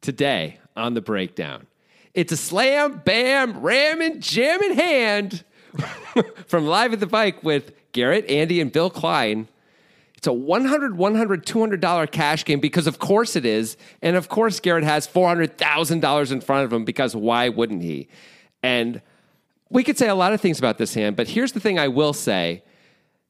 today on the breakdown. It's a slam, bam, ram, and jam in hand from Live at the Bike with Garrett, Andy, and Bill Klein. It's a 100 100 $200 cash game because, of course, it is. And of course, Garrett has $400,000 in front of him because why wouldn't he? And we could say a lot of things about this hand, but here's the thing I will say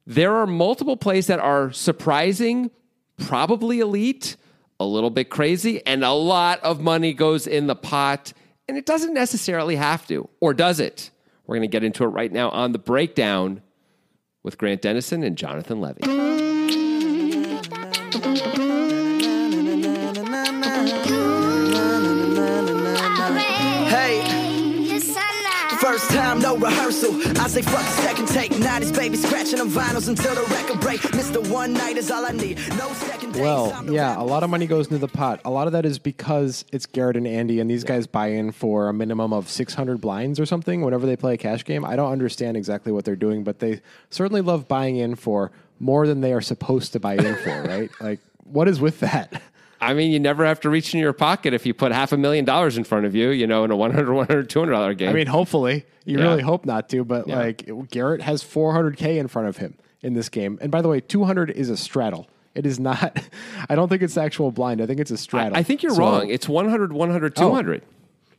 there are multiple plays that are surprising, probably elite, a little bit crazy, and a lot of money goes in the pot. And it doesn't necessarily have to, or does it? We're going to get into it right now on the breakdown with Grant Denison and Jonathan Levy. Rehearsal. I say fuck a second take. Night baby scratching on vinyls until the record break. Mr. One Night is all I need. No second days. Well, yeah, a lot of money goes into the pot. A lot of that is because it's Garrett and Andy, and these guys buy in for a minimum of 600 blinds or something whenever they play a cash game. I don't understand exactly what they're doing, but they certainly love buying in for more than they are supposed to buy in for, right? Like, what is with that? I mean, you never have to reach in your pocket if you put half a million dollars in front of you, you know, in a 100 100 $200 game. I mean, hopefully, you Yeah. really hope not to, but Yeah. like Garrett has 400k in front of him in this game. And by the way, 200 is a straddle. It is not. I don't think it's actual blind. I think it's a straddle. I think you're So- wrong. It's 100 100 200.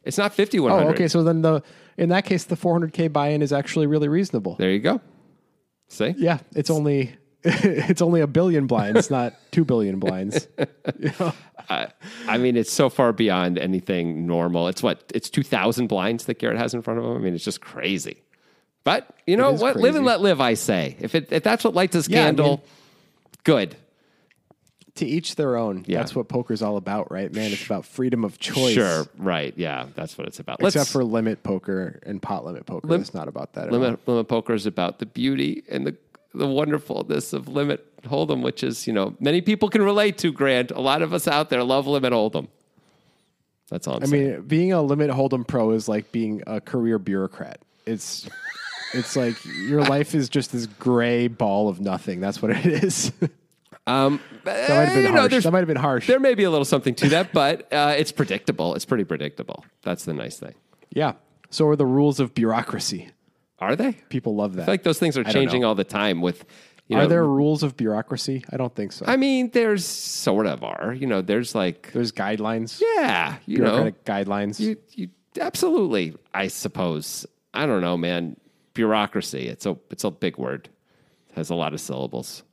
It's not 50 Oh, okay. So then the in that case, the 400k buy-in is actually really reasonable. There you go. See? Yeah, it's only it's only a billion blinds, not two billion blinds. I mean, it's so far beyond anything normal. It's what? It's 2,000 blinds that Garrett has in front of him. I mean, it's just crazy. But you know what? Live and let live, I say. If, it, if that's what lights his Yeah, I candle, mean- good. to each their own. Yeah. That's what poker's all about, right, man? It's about freedom of choice. Sure. Right. Yeah. That's what it's about. Except for limit poker and pot limit poker. Lim- it's not about that at all. limit, limit poker is about the beauty and the, the wonderfulness of limit hold'em, which is, you know, many people can relate to, Grant. A lot of us out there love limit hold'em. That's all I'm I saying. mean, being a limit hold'em pro is like being a career bureaucrat. It's it's like your life is just this gray ball of nothing. That's what it is. Um, that might have been you know, harsh. that might have been harsh. There may be a little something to that, but uh, it's predictable. It's pretty predictable. That's the nice thing. yeah. So are the rules of bureaucracy. Are they? People love that. feel like those things are changing all the time. With you are know, there rules of bureaucracy? I don't think so. I mean, there's sort of are. You know, there's like There's guidelines, yeah, you know, guidelines. you you absolutely. I suppose. I don't know, man. Bureaucracy. It's a it's a big word. It has a lot of syllables.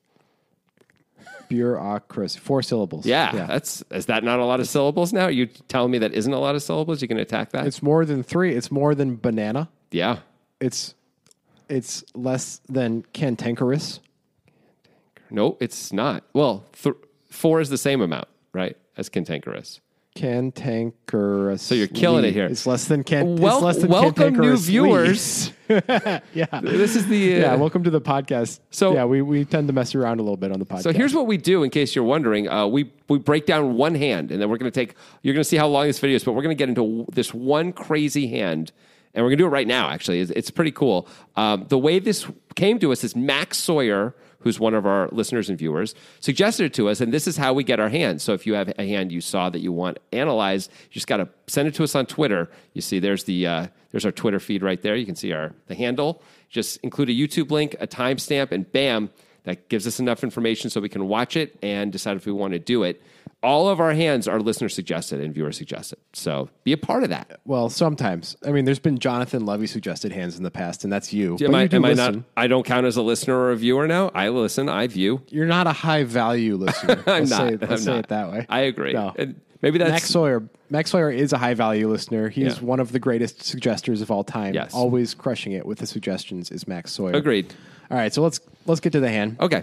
bureaucracy. Four syllables. Yeah, that's is that not a lot of syllables now? You telling me that isn't a lot of syllables? You can attack that? It's more than three. It's more than banana. yeah. It's it's less than cantankerous. No, it's not. Well, th- four is the same amount, right, as cantankerous. Cantankerous. So you're killing it here. It's less than can. Wel- it's less than welcome, new viewers. yeah. this is the uh, Yeah, welcome to the podcast. So- yeah, we, we tend to mess around a little bit on the podcast. So here's what we do, in case you're wondering. Uh, we we break down one hand, and then we're going to take. You're going to see how long this video is, but we're going to get into w- this one crazy hand, and we're going to do it right now. Actually, it's, it's pretty cool. Um, the way this came to us is Max Sawyer, who's one of our listeners and viewers, suggested it to us, and this is how we get our hands. So if you have a hand you saw that you want analyzed, you just got to send it to us on Twitter. You see, there's the uh, there's our Twitter feed right there. You can see our the handle. Just include a YouTube link, a timestamp, and bam. That gives us enough information so we can watch it and decide if we want to do it. All of our hands are listener suggested and viewer suggested. So be a part of that. well, sometimes. I mean, there's been Jonathan Levy suggested hands in the past, and that's you. Am I, you am I not? I don't count as a listener or a viewer now. I listen. I view. You're not a high value listener. I'm Let's not. Say, let's I'm say not. it that way. I agree. No. And maybe that's Max Sawyer. Max Sawyer is a high value listener. He's Yeah. one of the greatest suggesters of all time. Yes. Always crushing it with the suggestions is Max Sawyer. agreed. All right, so let's let's get to the hand. Okay.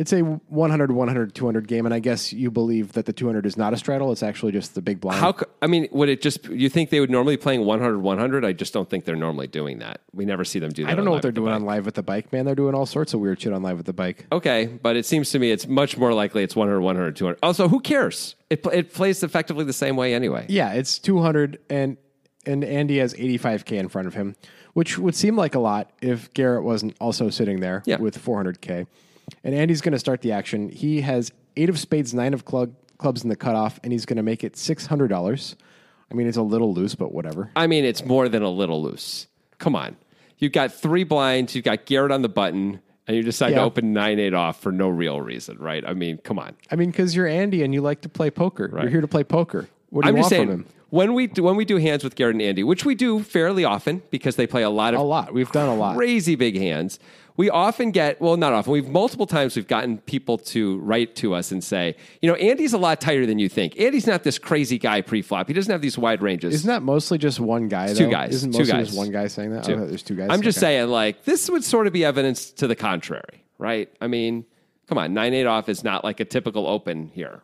It's a 100 100 200 game and I guess you believe that the 200 is not a straddle, it's actually just the big blind. How? co- I mean, would it just? You think they would normally playing 100 100? I just don't think they're normally doing that. We never see them do that. I don't know what they're the doing Bike. on live with the bike, man. They're doing all sorts of weird shit on live with the bike. Okay, but it seems to me it's much more likely it's 100 100 200. Also, who cares? It it plays effectively the same way anyway. Yeah, it's 200 and and Andy has 85k in front of him, which would seem like a lot if Garrett wasn't also sitting there Yeah. with 400k. And Andy's going to start the action. He has 8 of spades, 9 of club, clubs in the cutoff, and he's going to make it six hundred dollars. I mean, it's a little loose, but whatever. I mean, it's more than a little loose. Come on. You've got three blinds, you've got Garrett on the button, and you decide to open 9 8 off for no real reason, right? I mean, come on. I mean, because you're Andy and you like to play poker. Right. You're here to play poker. What do I'm you just want saying, from him? when we, do, when we do hands with Garrett and Andy, which we do fairly often because they play a lot of A lot. We've done a lot. crazy big hands. We often get, well, not often, we've multiple times we've gotten people to write to us and say, you know, Andy's a lot tighter than you think. Andy's not this crazy guy pre flop. He doesn't have these wide ranges. Isn't that mostly just one guy? two though? guys. Isn't two mostly guys. just one guy saying that? Two. Oh, there's two guys. I'm just Okay. saying, like, this would sort of be evidence to the contrary, right? I mean, come on, 9 8 off is not like a typical open here.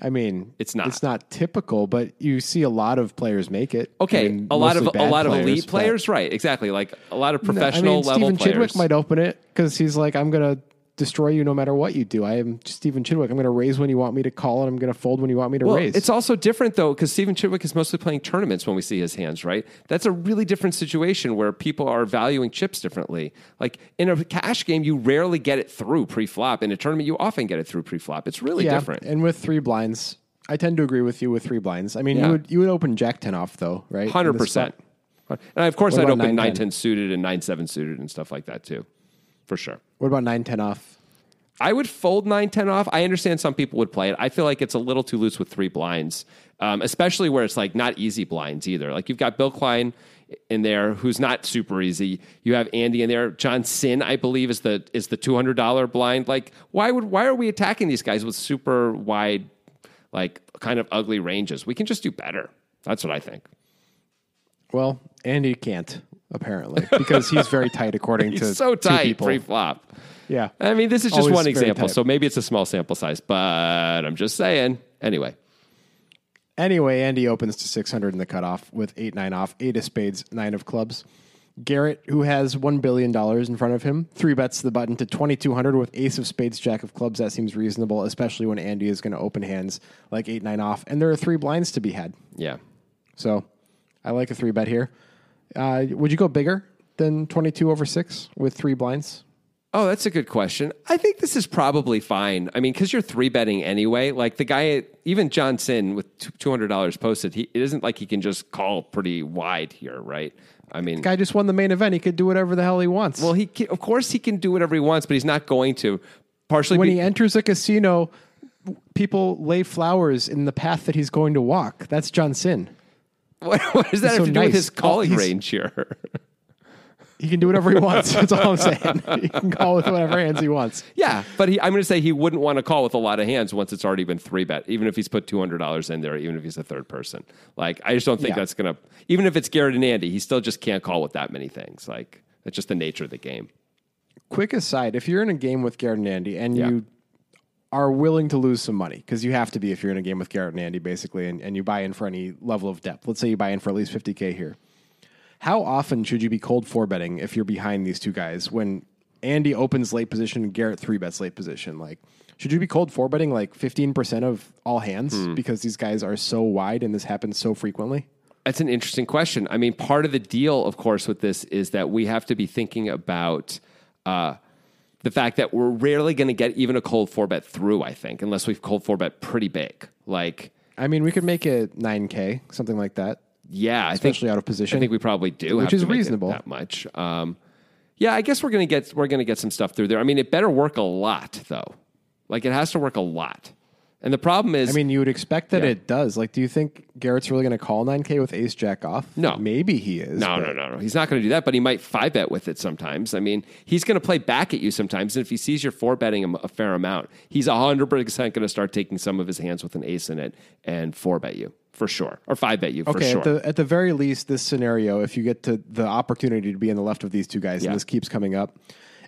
I mean, It's not. It's not typical, but you see a lot of players make it. Okay, I mean, a lot of a lot of players, elite players, right? Exactly, like a lot of No, professional I mean, level Stephen players. Chidwick might open it because he's like, I'm going to destroy you no matter what you do. I am Stephen Chidwick. I'm going to raise when you want me to call, and I'm going to fold when you want me to Well, raise. it's also different though because Stephen Chidwick is mostly playing tournaments when we see his hands, right? That's a really different situation where people are valuing chips differently. Like in a cash game, you rarely get it through pre-flop. In a tournament, you often get it through pre-flop. It's really yeah, different. And with three blinds, I tend to agree with you with three blinds. I mean, Yeah. you would you would open Jack ten off though, right? Hundred percent. And of course, I'd open 9-10? 9 10 suited and 9 7 suited and stuff like that too, for sure. What about nine ten off? I would fold 9 10 off. I understand some people would play it. I feel like it's a little too loose with three blinds, um, especially where it's like not easy blinds either. Like you've got Bill Klein in there who's not super easy. You have Andy in there. John Sin, I believe, is the is the two hundred dollar blind. Like why would why are we attacking these guys with super wide, like kind of ugly ranges? We can just do better. That's what I think. Well, Andy can't apparently because he's very tight according to so tight pre flop. Yeah. I mean, this is just Always one example, so maybe it's a small sample size, but I'm just saying. Anyway, Anyway, Andy opens to 600 in the cutoff with 8 9 off, 8 of spades, 9 of clubs. Garrett, who has $1 billion in front of him, three bets the button to 2200 with ace of spades, jack of clubs. That seems reasonable, especially when Andy is going to open hands like 8 9 off. And there are three blinds to be had. yeah. So I like a three bet here. Uh, would you go bigger than 22 over 6 with three blinds? Oh, that's a good question. I think this is probably fine. I mean, because you're three betting anyway. Like the guy, even John Sin with two hundred dollars posted, he it isn't like he can just call pretty wide here, right? I mean, Guy just won the main event. He could do whatever the hell he wants. well, he can, of course he can do whatever he wants, but he's not going to. Partially, when be- he enters a casino, people lay flowers in the path that he's going to walk. That's John Sin. What, what does that have so to do with nice. his calling range here? He can do whatever he wants. That's all I'm saying. He can call with whatever hands he wants. yeah, but he, I'm going to say he wouldn't want to call with a lot of hands once it's already been three bet, even if he's put two hundred dollars in there, even if he's a third person. Like I just don't think Yeah. that's going to. Even if it's Garrett and Andy, he still just can't call with that many things. Like that's just the nature of the game. Quick aside: if you're in a game with Garrett and Andy, and Yeah. you are willing to lose some money because you have to be if you're in a game with Garrett and Andy, basically, and, and you buy in for any level of depth. Let's say you buy in for at least 50k here. How often should you be cold four betting if you're behind these two guys when Andy opens late position and Garrett three bets late position? Like, should you be cold four betting like 15% of all hands Hmm. because these guys are so wide and this happens so frequently? That's an interesting question. I mean, part of the deal, of course, with this is that we have to be thinking about uh, the fact that we're rarely going to get even a cold four bet through. I think, unless we've cold four bet pretty big. Like, I mean, we could make it 9K, something like that. yeah, I Especially think, out of position. I think we probably do, Which have is to make it reasonable. that much. Um, yeah, I guess we're gonna get we're gonna get some stuff through there. I mean, it better work a lot though. Like, it has to work a lot. And the problem is, I mean, you would expect that Yeah. it does. Like, do you think Garrett's really going to call 9K with ace jack off? No. Maybe he is. No, but- no, no, no. He's not going to do that, but he might five bet with it sometimes. I mean, he's going to play back at you sometimes. And if he sees you're four betting him a fair amount, he's 100% going to start taking some of his hands with an ace in it and four bet you for sure, or five bet you for Okay, sure. at, the, at the very least, this scenario, if you get to the opportunity to be in the left of these two guys, Yeah. and this keeps coming up,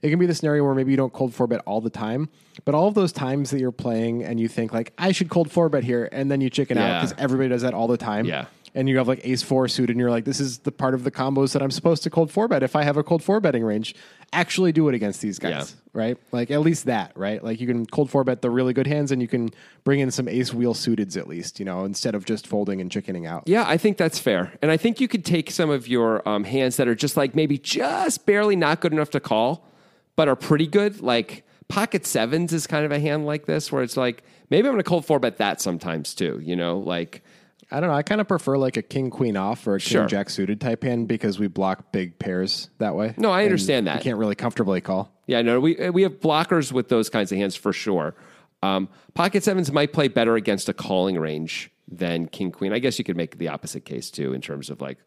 it can be the scenario where maybe you don't cold four bet all the time, but all of those times that you're playing and you think like I should cold four bet here, and then you chicken out because everybody does that all the time. Yeah. And you have like ace four suited, and you're like, this is the part of the combos that I'm supposed to cold four bet if I have a cold four betting range. Actually, do it against these guys, right? Like at least that, right? Like you can cold four bet the really good hands, and you can bring in some ace wheel suiteds at least, you know, instead of just folding and chickening out. Yeah, I think that's fair. And I think you could take some of your um, hands that are just like maybe just barely not good enough to call, but are pretty good, like pocket sevens is kind of a hand like this where it's like maybe I'm going to cold four bet that sometimes too. You know, like I don't know. I kind of prefer like a king queen off or a king Sure. jack suited type hand because we block big pairs that way. No, I understand that. You can't really comfortably call. Yeah, no, we we have blockers with those kinds of hands for sure. Um, pocket sevens might play better against a calling range than king queen. I guess you could make the opposite case too in terms of like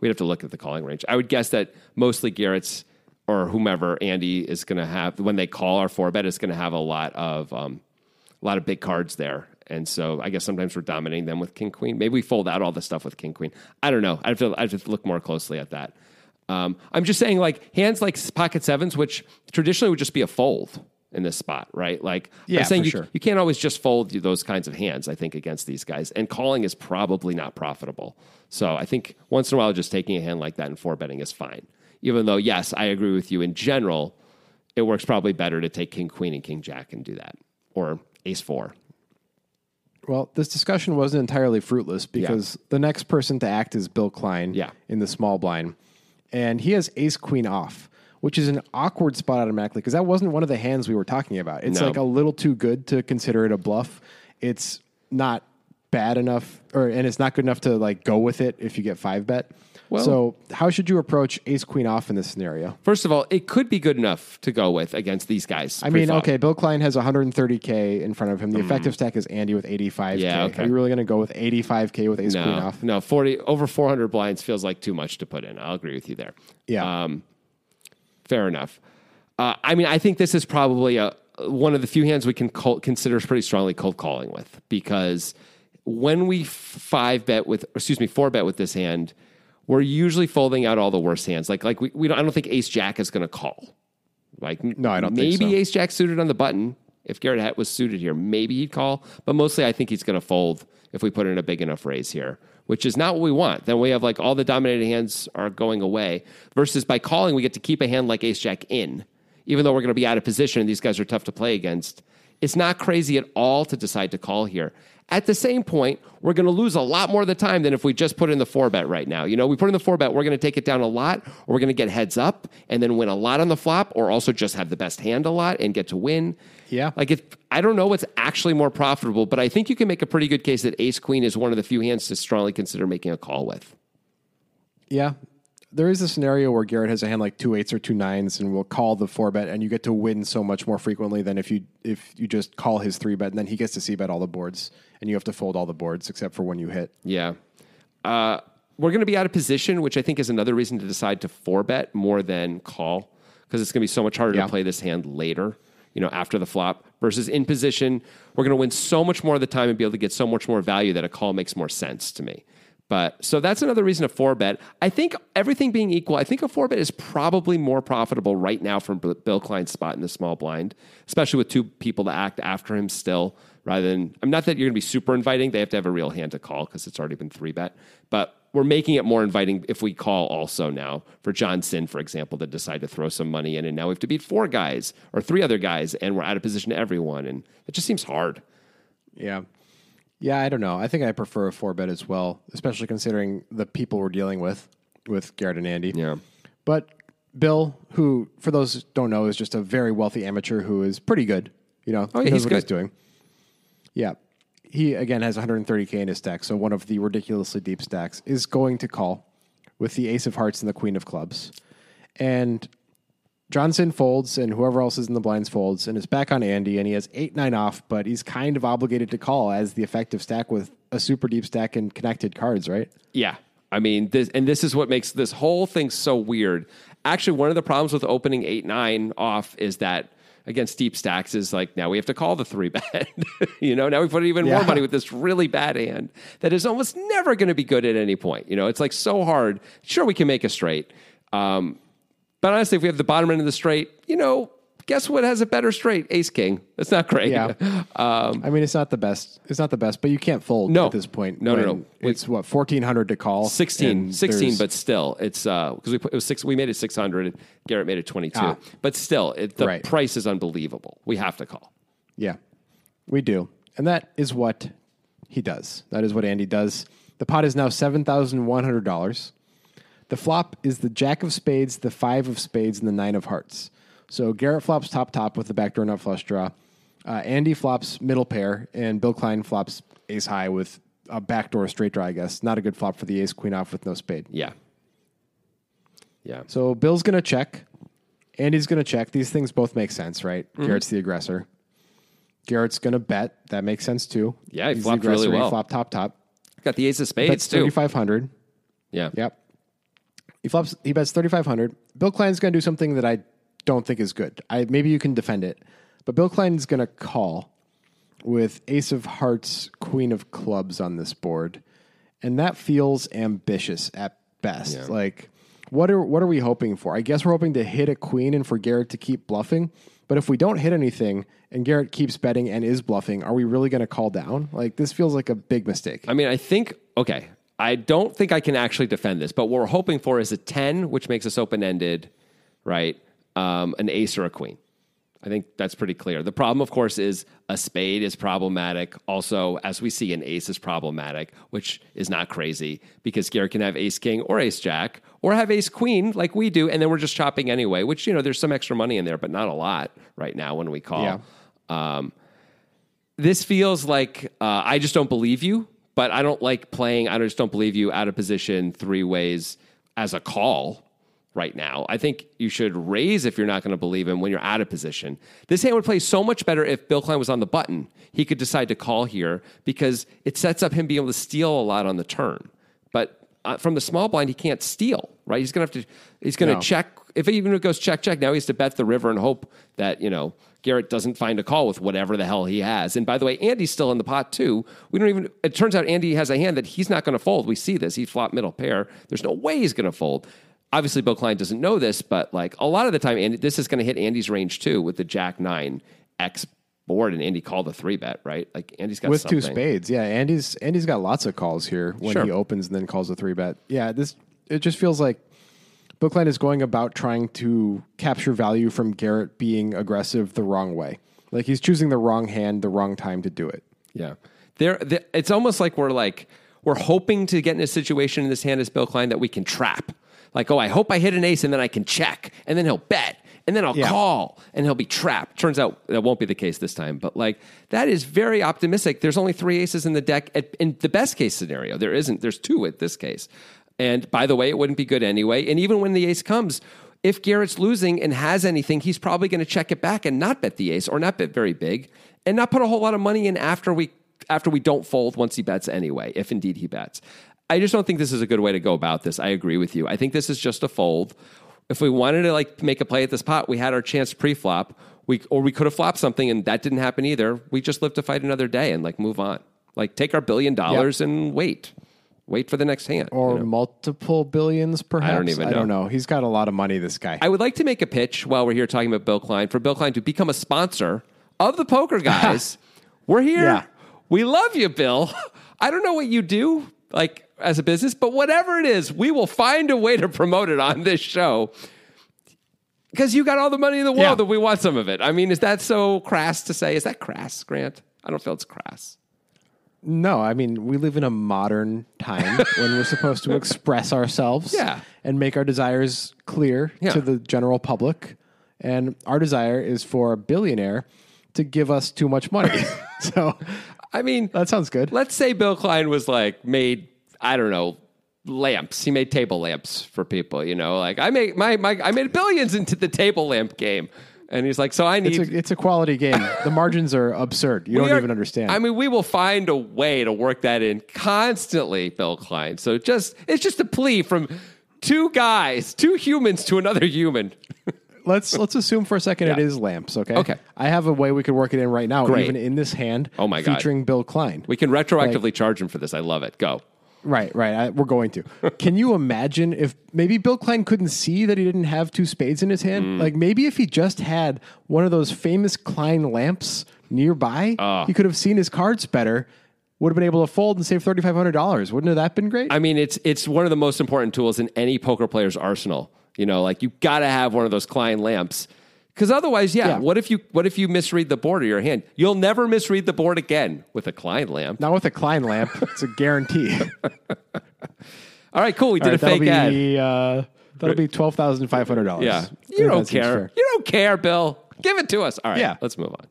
we'd have to look at the calling range. I would guess that mostly Garrett's or whomever Andy is going to have when they call our four bet is going to have a lot of um, a lot of big cards there. And so I guess sometimes we're dominating them with king queen. Maybe we fold out all the stuff with king queen. I don't know. I have to, I have to look more closely at that. Um, I'm just saying, like hands like pocket sevens, which traditionally would just be a fold in this spot, right? Like Yeah, I'm saying, you, sure. you can't always just fold those kinds of hands. I think against these guys, and calling is probably not profitable. So I think once in a while, just taking a hand like that and four betting is fine. Even though, yes, I agree with you in general, it works probably better to take king queen and king jack and do that, or ace four. Well, this discussion wasn't entirely fruitless because the next person to act is Bill Klein Yeah. in the small blind. And he has ace queen off, which is an awkward spot automatically because that wasn't one of the hands we were talking about. It's No. like a little too good to consider it a bluff. It's not bad enough or and it's not good enough to like go with it if you get five bet. Well- so how should you approach ace queen off in this scenario? First of all, it could be good enough to go with against these guys. I mean, okay, Bill Klein has 130k in front of him. The effective stack is Andy with 85k. Mm. Yeah, okay. Are you really going to go with 85k with ace queen off? no, forty over four hundred blinds feels like too much to put in. I'll agree with you there. Yeah. Um, fair enough. Uh, I mean, I think this is probably a one of the few hands we can consider pretty strongly cold calling with because when we five bet with, or excuse me, four bet with this hand, we're usually folding out all the worst hands. Like, like we, we don't, I don't think Ace Jack is going to call. Like, No, I don't maybe think so. Ace Jack suited on the button. If Garrett Hat was suited here, maybe he'd call. But mostly, I think he's going to fold if we put in a big enough raise here, which is not what we want. Then we have like all the dominated hands are going away. Versus by calling, we get to keep a hand like Ace Jack in, even though we're going to be out of position and these guys are tough to play against. It's not crazy at all to decide to call here. At the same point, we're going to lose a lot more of the time than if we just put in the four bet right now. You know, we put in the four bet, we're going to take it down a lot, or we're going to get heads up and then win a lot on the flop, or also just have the best hand a lot and get to win. Yeah. Like if I don't know what's actually more profitable, but I think you can make a pretty good case that Ace Queen is one of the few hands to strongly consider making a call with. Yeah. There is a scenario where Garrett has a hand like two eights or two nines and will call the four bet and you get to win so much more frequently than if you if you just call his three bet and then he gets to see bet all the boards and you have to fold all the boards except for when you hit. Yeah. Uh, we're going to be out of position, which I think is another reason to decide to four bet more than call because it's going to be so much harder Yeah. to play this hand later, you know, after the flop versus in position. We're going to win so much more of the time and be able to get so much more value that a call makes more sense to me. But so that's another reason a four bet. I think everything being equal, I think a four bet is probably more profitable right now from Bill Klein's spot in the small blind, especially with two people to act after him still, rather than. I'm not that you're going to be super inviting. They have to have a real hand to call because it's already been three bet. But we're making it more inviting if we call also now for John Sin, for example, to decide to throw some money in, and now we have to beat four guys or three other guys, and we're out of position to everyone, and it just seems hard. Yeah. Yeah, I don't know. I think I prefer a four bet as well, especially considering the people we're dealing with with Garrett and Andy. Yeah. But Bill, who for those who don't know, is just a very wealthy amateur who is pretty good. You know, Oh, he yeah, knows he's what he's good. doing. Yeah. He again has 130k in his stack, so one of the ridiculously deep stacks is going to call with the ace of hearts and the queen of clubs. And Johnson folds and whoever else is in the blinds folds and is back on Andy and he has 8 9 off, but he's kind of obligated to call as the effective stack with a super deep stack and connected cards, right? Yeah. I mean, this, and this is what makes this whole thing so weird. Actually, one of the problems with opening 8 9 off is that against deep stacks is like now we have to call the three bet. you know, now we put even more money with this really bad hand that is almost never going to be good at any point. You know, it's like so hard. Sure, we can make a straight. Um, but honestly, if we have the bottom end of the straight, you know, guess what has a better straight? Ace King. That's not great. Yeah. I mean, it's not the best. It's not the best, but you can't fold Um, No. at this point. No, no, no. It's what, 1400 to call? 16, 16, but still, it's because we put, it was six. We made it six hundred. Garrett made it twenty two. Ah. But still, it, the Right. price is unbelievable. We have to call. Yeah, we do. And that is what he does. That is what Andy does. The pot is now $7,100. The flop is the jack of spades, the five of spades, and the nine of hearts. So Garrett flops top top with the backdoor nut flush draw. Uh, Andy flops middle pair, and Bill Klein flops ace high with a backdoor straight draw. I guess not a good flop for the ace queen off with no spade. Yeah. Yeah. So Bill's going to check. Andy's going to check. These things both make sense, right? Mm-hmm. Garrett's the aggressor. Garrett's going to bet. That makes sense too. Yeah, he He's flopped really well. He flopped top top. Got the ace of spades Bets too. 3,500. Yeah. Yep. He flops. He bets thirty five hundred. Bill Klein's going to do something that I don't think is good. I maybe you can defend it, but Bill Klein's going to call with Ace of Hearts, Queen of Clubs on this board, and that feels ambitious at best. Yeah. Like, what are what are we hoping for? I guess we're hoping to hit a queen and for Garrett to keep bluffing. But if we don't hit anything and Garrett keeps betting and is bluffing, are we really going to call down? Like this feels like a big mistake. I mean, I think, okay, I don't think I can actually defend this, but what we're hoping for is a 10, which makes us open ended, right? Um, an ace or a queen. I think that's pretty clear. The problem, of course, is a spade is problematic. Also, as we see, an ace is problematic, which is not crazy because Garrett can have ace king or ace jack or have ace queen like we do, and then we're just chopping anyway, which, you know, there's some extra money in there, but not a lot right now when we call. Yeah. this feels like uh, I just don't believe you, but I don't like playing. I just don't believe you out of position three ways as a call right now. I think you should raise if you're not going to believe him when you're out of position. This hand would play so much better if Bill Klein was on the button. He could decide to call here because it sets up him being able to steal a lot on the turn. But uh, from the small blind, he can't steal, right? He's going to have to. He's going to No. check if even if it goes check check. Now he has to bet the river and hope that you know Garrett doesn't find a call with whatever the hell he has. And by the way, Andy's still in the pot too. We don't even. It turns out Andy has a hand that he's not going to fold. We see this. He flopped middle pair. There's no way he's going to fold. Obviously, Bill Klein doesn't know this, but like a lot of the time, Andy, this is going to hit Andy's range too with the Jack Nine X board, and Andy called a three bet, right? Like Andy's got with something. two spades. Yeah, Andy's Andy's got lots of calls here when Sure. he opens and then calls a three bet. Yeah, this it just feels like Bill Klein is going about trying to capture value from Garrett being aggressive the wrong way. Like he's choosing the wrong hand, the wrong time to do it. Yeah. There, there it's almost like we're like we're hoping to get in a situation in this hand as Bill Klein that we can trap. Like, oh, I hope I hit an ace and then I can check and then he'll bet and then I'll Yeah. call and he'll be trapped. Turns out that won't be the case this time, but like that is very optimistic. There's only three aces in the deck at, in the best case scenario. There isn't. There's two at this case. And by the way, it wouldn't be good anyway. And even when the ace comes, if Garrett's losing and has anything, he's probably going to check it back and not bet the ace or not bet very big and not put a whole lot of money in after we after we don't fold once he bets anyway, if indeed he bets. I just don't think this is a good way to go about this. I agree with you. I think this is just a fold. If we wanted to like make a play at this pot, we had our chance pre-flop. We or we could have flopped something and that didn't happen either. We just live to fight another day and like move on. Like take our billion dollars and wait. Wait for the next hand. Or you know? multiple billions, perhaps. even I don't know. know. He's got a lot of money, this guy. I would like to make a pitch while we're here talking about Bill Klein for Bill Klein to become a sponsor of the Poker Guys. we're here. Yeah. We love you, Bill. I don't know what you do like as a business, but whatever it is, we will find a way to promote it on this show. Because you got all the money in the world Yeah. that we want some of it. I mean, is that so crass to say? Is that crass, Grant? I don't feel it's crass. No, I mean, we live in a modern time when we're supposed to express ourselves Yeah. and make our desires clear Yeah. to the general public. And our desire is for a billionaire to give us too much money. so I mean, that sounds good. let's say Bill Klein was like made, I don't know, lamps. He made table lamps for people, you know, like I made my, my I made billions into the table lamp game. And he's like, so I need It's a, it's a quality game. The margins are absurd. You we don't are- even understand. I mean, we will find a way to work that in constantly, Bill Klein. So just it's just a plea from two guys, two humans to another human. let's let's assume for a second it Yeah. is lamps. Okay. Okay. I have a way we could work it in right now, Great. even in this hand. Oh my God. featuring Bill Klein. We can retroactively charge him for this. I love it. Go. Right, right. I, we're going to. Can you imagine if maybe Bill Klein couldn't see that he didn't have two spades in his Mm. hand? Like maybe if he just had one of those famous Klein lamps nearby, Ah. he could have seen his cards better. Would have been able to fold and save thirty five hundred dollars. Wouldn't have that been great? I mean, it's it's one of the most important tools in any poker player's arsenal. You know, like you got to have one of those Klein lamps. Because otherwise, yeah, Yeah. What if you what if you misread the board of your hand? You'll never misread the board again with a Klein lamp. Not with a Klein lamp. it's a guarantee. All right, cool. We did right, a fake that'll ad. uh, That'll be twelve thousand five hundred dollars. Yeah. You don't care. You don't care, Bill. Give it to us. All right. Yeah. Let's move on.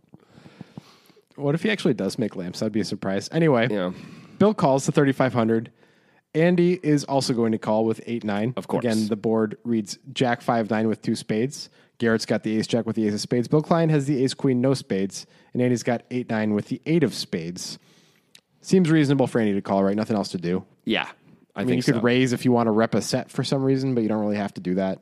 What if he actually does make lamps? That'd be a surprise. Anyway, Yeah. Bill calls the 3,500. Andy is also going to call with 8 9. Of course. Again, the board reads Jack 5 9 with two spades. Garrett's got the ace jack with the ace of spades. Bill Klein has the ace queen, no spades. And Andy's got 8 9 with the eight of spades. Seems reasonable for Andy to call, right? Nothing else to do. Yeah. I, I mean, think you could so. raise if you want to rep a set for some reason, but you don't really have to do that.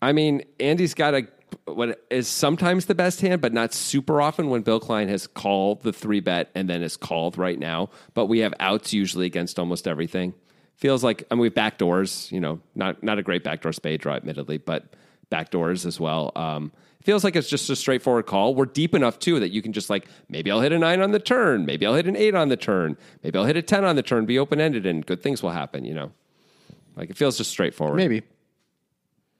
I mean, Andy's got a what is sometimes the best hand, but not super often when Bill Klein has called the three bet and then is called right now. But we have outs usually against almost everything. Feels like I mean we have backdoors, you know, not not a great backdoor spade draw, admittedly, but backdoors as well. Um, feels like it's just a straightforward call. We're deep enough too that you can just like maybe I'll hit a nine on the turn, maybe I'll hit an eight on the turn, maybe I'll hit a ten on the turn, be open ended, and good things will happen. You know, like it feels just straightforward. Maybe.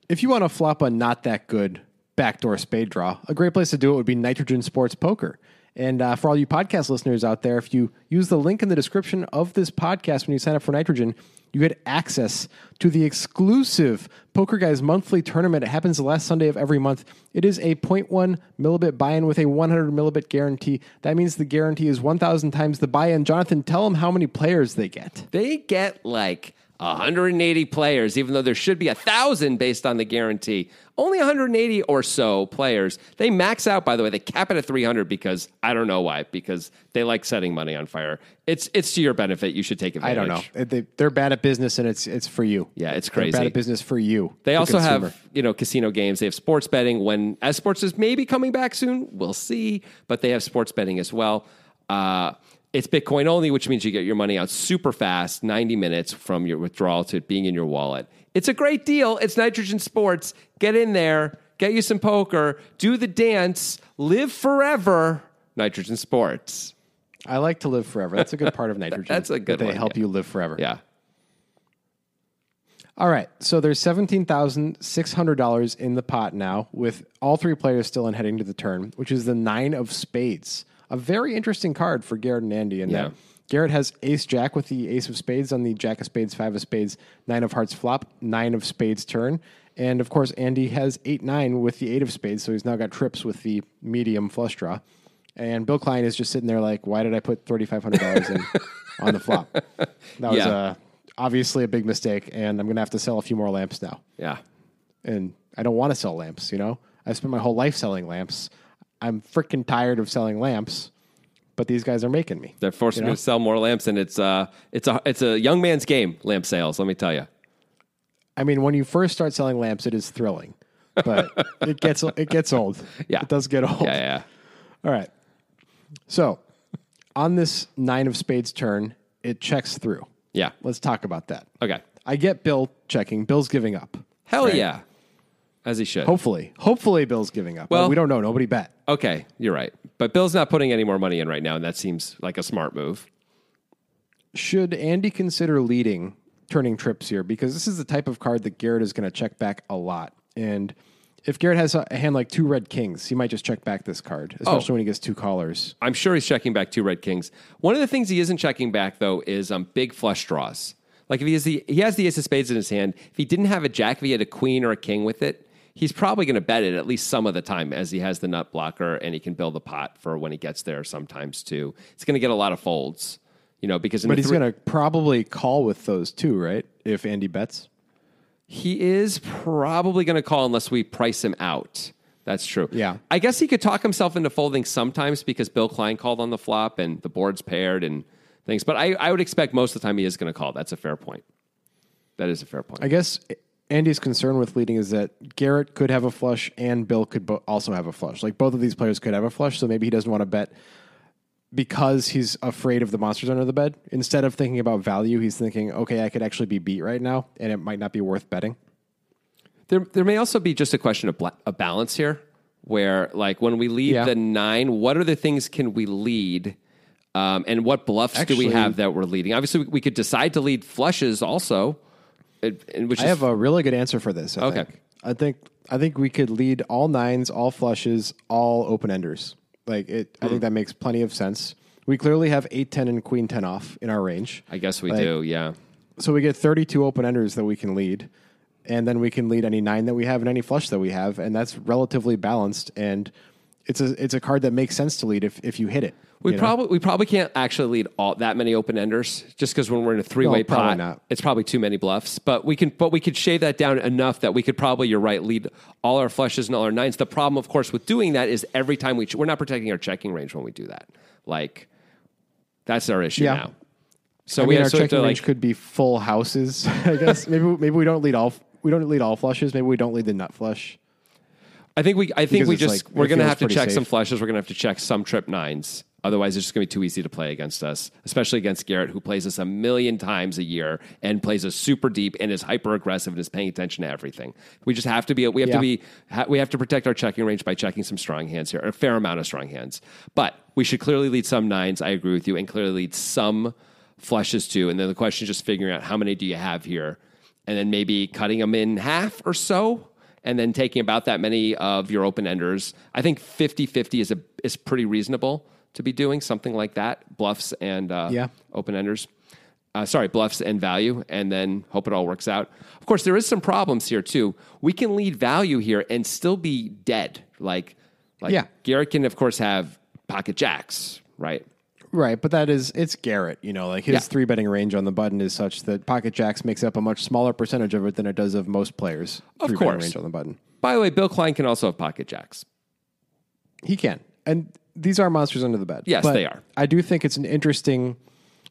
If you want to flop a not that good backdoor spade draw, a great place to do it would be Nitrogen Sports Poker. And uh, for all you podcast listeners out there, if you use the link in the description of this podcast when you sign up for Nitrogen, you get access to the exclusive Poker Guys monthly tournament. It happens the last Sunday of every month. It is a 0.1 millibit buy in with a 100 millibit guarantee. That means the guarantee is 1,000 times the buy in. Jonathan, tell them how many players they get. they get like 180 players, even though there should be a thousand based on the guarantee. Only 180 or so players. They max out, by the way. They cap it at 300 because I don't know why. Because they like setting money on fire. It's it's to your benefit. You should take advantage. I don't know. They, they're bad at business, and it's it's for you. Yeah, it's They're crazy. bad at business for you. They the also consumer. have, you know, casino games. They have sports betting. When as sports is maybe coming back soon, we'll see. But they have sports betting as well. Uh, it's Bitcoin only, which means you get your money out super fast, ninety minutes from your withdrawal to it being in your wallet. It's a great deal. It's Nitrogen Sports. Get in there, get you some poker, do the dance, live forever. Nitrogen Sports. I like to live forever. That's a good part of nitrogen. That's a good that They one, help yeah. you live forever. Yeah. All right. So there's seventeen thousand six hundred dollars in the pot now, with all three players still in heading to the turn, which is the nine of spades. A very interesting card for Garrett and Andy. And Yeah. Garrett has ace jack with the ace of spades on the jack of spades, five of spades, nine of hearts flop, nine of spades turn. And of course, Andy has eight nine with the eight of spades, so he's now got trips with the medium flush draw. And Bill Klein is just sitting there like, why did I put thirty five hundred dollars in on the flop? That was Yeah. uh, obviously a big mistake, and I'm going to have to sell a few more lamps now. Yeah. And I don't want to sell lamps. You know, I've spent my whole life selling lamps. I'm freaking tired of selling lamps, but these guys are making me. They're forcing You know? me to sell more lamps, and it's uh, it's a it's a young man's game. Lamp sales. Let me tell you. I mean, when you first start selling lamps, it is thrilling, but it gets it gets old. Yeah. it does get old. Yeah, yeah. All right. So, on this nine of spades turn, it checks through. Yeah. Let's talk about that. Okay. I get Bill checking. Bill's giving up. Hell Right. yeah. As he should. Hopefully, hopefully Bill's giving up. Well- Well, we don't know. Nobody bet. Okay, you're right. But Bill's not putting any more money in right now, and that seems like a smart move. Should Andy consider leading turning trips here? Because this is the type of card that Garrett is going to check back a lot. And if Garrett has a hand like two red kings, he might just check back this card, especially when he gets two callers. I'm sure he's checking back two red kings. One of the things he isn't checking back though is um, big flush draws. Like if he has the he has the ace of spades in his hand. If he didn't have a jack, if he had a queen or a king with it, he's probably going to bet it at least some of the time, as he has the nut blocker and he can build the pot for when he gets there. Sometimes too, It's going to get a lot of folds. You know, because in But he's three- going to probably call with those too, right? If Andy bets. He is probably going to call unless we price him out. That's true. Yeah. I guess he could talk himself into folding sometimes because Bill Klein called on the flop and the board's paired and things. But I, I would expect most of the time he is going to call. That's a fair point. That is a fair point. I guess Andy's concern with leading is that Garrett could have a flush and Bill could bo- also have a flush. Like both of these players could have a flush, so maybe he doesn't want to bet because he's afraid of the monsters under the bed. Instead of thinking about value, he's thinking, okay, I could actually be beat right now, and it might not be worth betting. There, there may also be just a question of bla- a balance here, where like when we lead Yeah. the nine, what other things can we lead, um, and what bluffs do we have that we're leading? Obviously, we, we could decide to lead flushes also, it- which I is have a really good answer for this. I Okay. think. I think I think we could lead all nines, all flushes, all open enders. Like it, Hmm. I think that makes plenty of sense. We clearly have eight ten and queen ten off in our range. I guess we like- do. Yeah. So we get 32 open enders that we can lead. and then we can lead any nine that we have and any flush that we have, and that's relatively balanced. And it's a it's a card that makes sense to lead if if you hit it. We you know? probably we probably can't actually lead all that many open enders just because when we're in a three way No, pot, not. it's probably too many bluffs. But we can but we could shave that down enough that we could probably you're right lead all our flushes and all our nines. The problem, of course, with doing that is every time we ch- we're not protecting our checking range when we do that. Like that's our issue Yeah. now. So I we mean, our checking range could be full houses. I guess maybe maybe we don't lead all we don't lead all flushes. Maybe we don't lead the nut flush. I think we I think Because we it's just like- we're it gonna feels have to pretty check some flushes. We're gonna have to check some trip nines. Otherwise, it's just gonna be too easy to play against us, especially against Garrett, who plays us a million times a year and plays us super deep and is hyper aggressive and is paying attention to everything. We just have to be we have to be ha- we have to protect our checking range by checking some strong hands here, a fair amount of strong hands. But we should clearly lead some nines. I agree with you, and clearly lead some flushes too. And then the question is just figuring out how many do you have here, and then maybe cutting them in half or so and then taking about that many of your open enders. I think 50-50 is a is pretty reasonable to be doing something like that, bluffs and uh, Yeah. open enders. Uh, sorry, bluffs and value, and then hope it all works out. Of course, there is some problems here too. We can lead value here and still be dead. Like, like Yeah. Garrett can of course have pocket jacks, right? Right, but that is it's Garrett. You know, like his Yeah. three betting range on the button is such that pocket jacks makes up a much smaller percentage of it than it does of most players. Of three course. range on the button. By the way, Bill Klein can also have pocket jacks. He can, and these are monsters under the bed. Yes, But they are. I do think it's an interesting,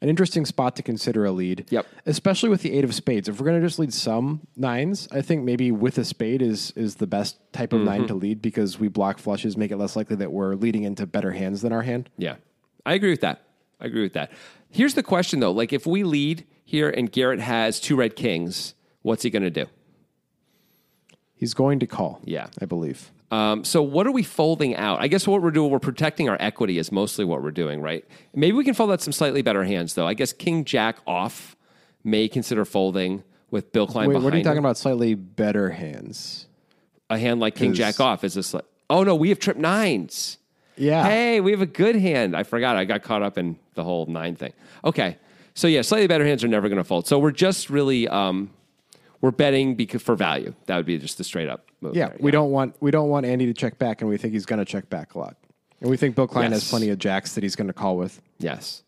an interesting spot to consider a lead. Yep. Especially with the eight of spades. If we're going to just lead some nines, I think maybe with a spade is is the best type of Mm-hmm. nine to lead because we block flushes, make it less likely that we're leading into better hands than our hand. Yeah, I agree with that. I agree with that. Here's the question though: like, if we lead here and Garrett has two red kings, what's he going to do? He's going to call. Yeah. I believe. Um, so what are we folding out? I guess what we're doing, we're protecting our equity is mostly what we're doing, right? Maybe we can fold out some slightly better hands though. I guess King Jack off may consider folding with Bill Klein Wait, behind what are you talking him. about? Slightly better hands. A hand like King Jack off is this like? Oh no, we have trip nines. Yeah. Hey, we have a good hand. I forgot. I got caught up in the whole nine thing. Okay. So yeah, slightly better hands are never going to fold. So we're just really um, we're betting because for value. That would be just the straight up move. Yeah, there, we don't want we don't want Andy to check back, and we think he's going to check back a lot. And we think Bill Klein Yes. has plenty of jacks that he's going to call with. Yes.